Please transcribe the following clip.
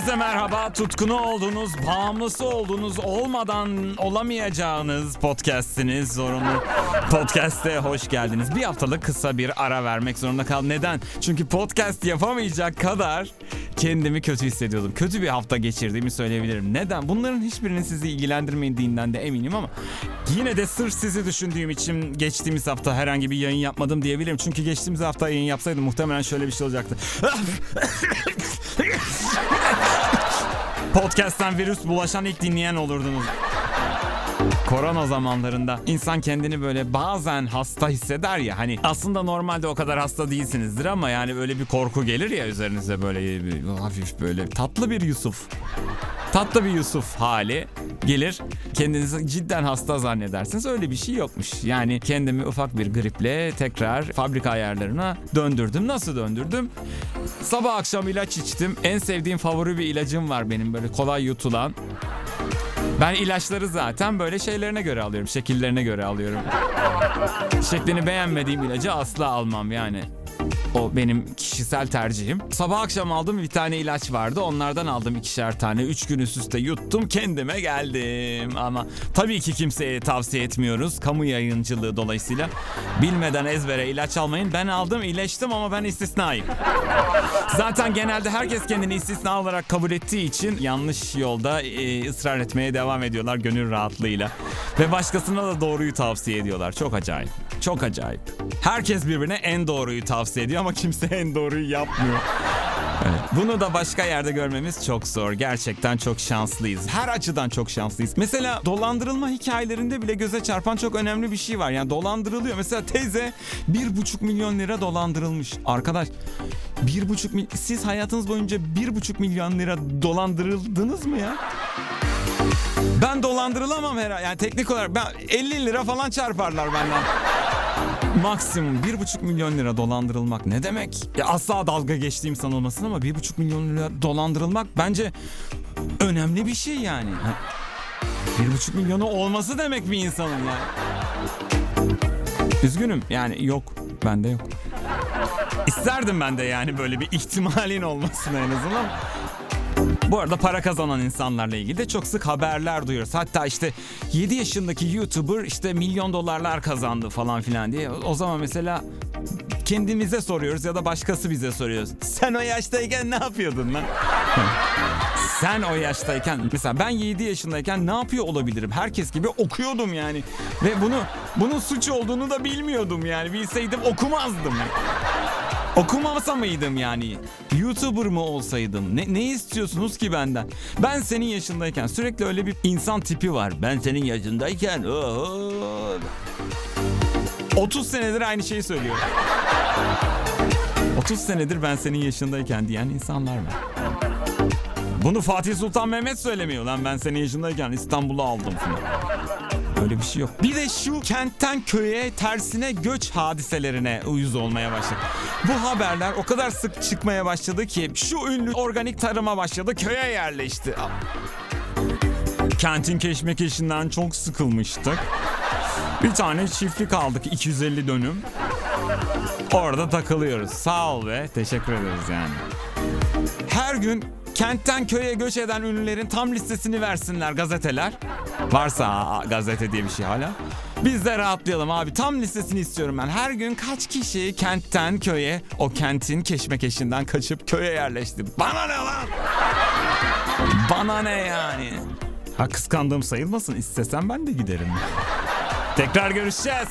merhaba. Tutkunu olduğunuz, bağımlısı olduğunuz, olmadan olamayacağınız podcast'iniz zorunlu. Podcast'e hoş geldiniz. Bir haftalık kısa bir ara vermek zorunda kaldım. Neden? Çünkü podcast yapamayacak kadar kendimi kötü hissediyordum. Kötü bir hafta geçirdiğimi söyleyebilirim. Neden? Bunların hiçbirinin sizi ilgilendirmediğinden de eminim ama yine de sırf sizi düşündüğüm için geçtiğimiz hafta herhangi bir yayın yapmadım diyebilirim. Çünkü geçtiğimiz hafta yayın yapsaydım muhtemelen şöyle bir şey olacaktı. Podcast'ten virüs bulaşan ilk dinleyen olurdunuz. Korona zamanlarında insan kendini böyle bazen hasta hisseder ya hani aslında normalde o kadar hasta değilsinizdir ama yani böyle bir korku gelir ya üzerinize böyle bir, hafif böyle tatlı bir Yusuf. Tatlı bir Yusuf hali gelir. Kendinizi cidden hasta zannedersiniz. Öyle bir şey yokmuş. Yani kendimi ufak bir griple tekrar fabrika ayarlarına döndürdüm. Nasıl döndürdüm? Sabah akşam ilaç içtim. En sevdiğim favori bir ilacım var benim böyle kolay yutulan. Ben ilaçları zaten böyle şeylerine göre alıyorum. Şekillerine göre alıyorum. Şeklini beğenmediğim ilacı asla almam yani. O benim kişisel tercihim. Sabah akşam aldığım bir tane ilaç vardı. Onlardan aldım ikişer tane. Üç gün üst üste yuttum. Kendime geldim. Ama tabii ki kimseye tavsiye etmiyoruz. Kamu yayıncılığı dolayısıyla. Bilmeden ezbere ilaç almayın. Ben aldım iyileştim ama ben istisnayım. Zaten genelde herkes kendini istisna olarak kabul ettiği için yanlış yolda e, ısrar etmeye devam ediyorlar gönül rahatlığıyla. Ve başkasına da doğruyu tavsiye ediyorlar. Çok acayip. Çok acayip. Herkes birbirine en doğruyu tavsiye ediyor ama kimse en doğruyu yapmıyor. Evet. Bunu da başka yerde görmemiz çok zor. Gerçekten çok şanslıyız. Her açıdan çok şanslıyız. Mesela dolandırılma hikayelerinde bile göze çarpan çok önemli bir şey var. Yani dolandırılıyor. Mesela teyze bir buçuk milyon lira dolandırılmış. Arkadaş bir buçuk mil... Siz hayatınız boyunca bir buçuk milyon lira dolandırıldınız mı ya? Ben dolandırılamam herhalde. Yani teknik olarak ben 50 lira falan çarparlar benden. Maksimum 1,5 milyon lira dolandırılmak ne demek? Ya asla dalga geçtiğim sanılmasın ama 1,5 milyon lira dolandırılmak bence önemli bir şey yani. Ha, 1,5 milyonu olması demek bir insanın yani. Üzgünüm yani yok bende yok. İsterdim ben de yani böyle bir ihtimalin olmasını en azından. Bu arada para kazanan insanlarla ilgili de çok sık haberler duyuyoruz. Hatta işte 7 yaşındaki YouTuber işte milyon dolarlar kazandı falan filan diye. O zaman mesela kendimize soruyoruz ya da başkası bize soruyor. Sen o yaştayken ne yapıyordun lan? Sen o yaştayken mesela ben 7 yaşındayken ne yapıyor olabilirim? Herkes gibi okuyordum yani. Ve bunu bunun suç olduğunu da bilmiyordum yani. Bilseydim okumazdım. Okumasa mıydım yani? YouTuber mı olsaydım? Ne, ne istiyorsunuz ki benden? Ben senin yaşındayken sürekli öyle bir insan tipi var. Ben senin yaşındayken oho. 30 senedir aynı şeyi söylüyor. 30 senedir ben senin yaşındayken diyen insanlar var. Bunu Fatih Sultan Mehmet söylemiyor lan ben senin yaşındayken İstanbul'u aldım falan. Öyle bir şey yok. Bir de şu kentten köye tersine göç hadiselerine uyuz olmaya başladı. Bu haberler o kadar sık çıkmaya başladı ki şu ünlü organik tarıma başladı köye yerleşti. Kentin keşmekeşinden çok sıkılmıştık. Bir tane çiftlik aldık 250 dönüm. Orada takılıyoruz. Sağ ol be. Teşekkür ederiz yani. Her gün kentten köye göç eden ünlülerin tam listesini versinler gazeteler. Varsa gazete diye bir şey hala. Biz de rahatlayalım abi. Tam listesini istiyorum ben. Her gün kaç kişi kentten köye, o kentin keşmekeşinden kaçıp köye yerleşti. Bana ne lan? Bana ne yani? Ha kıskandığım sayılmasın. İstesem ben de giderim. Tekrar görüşeceğiz.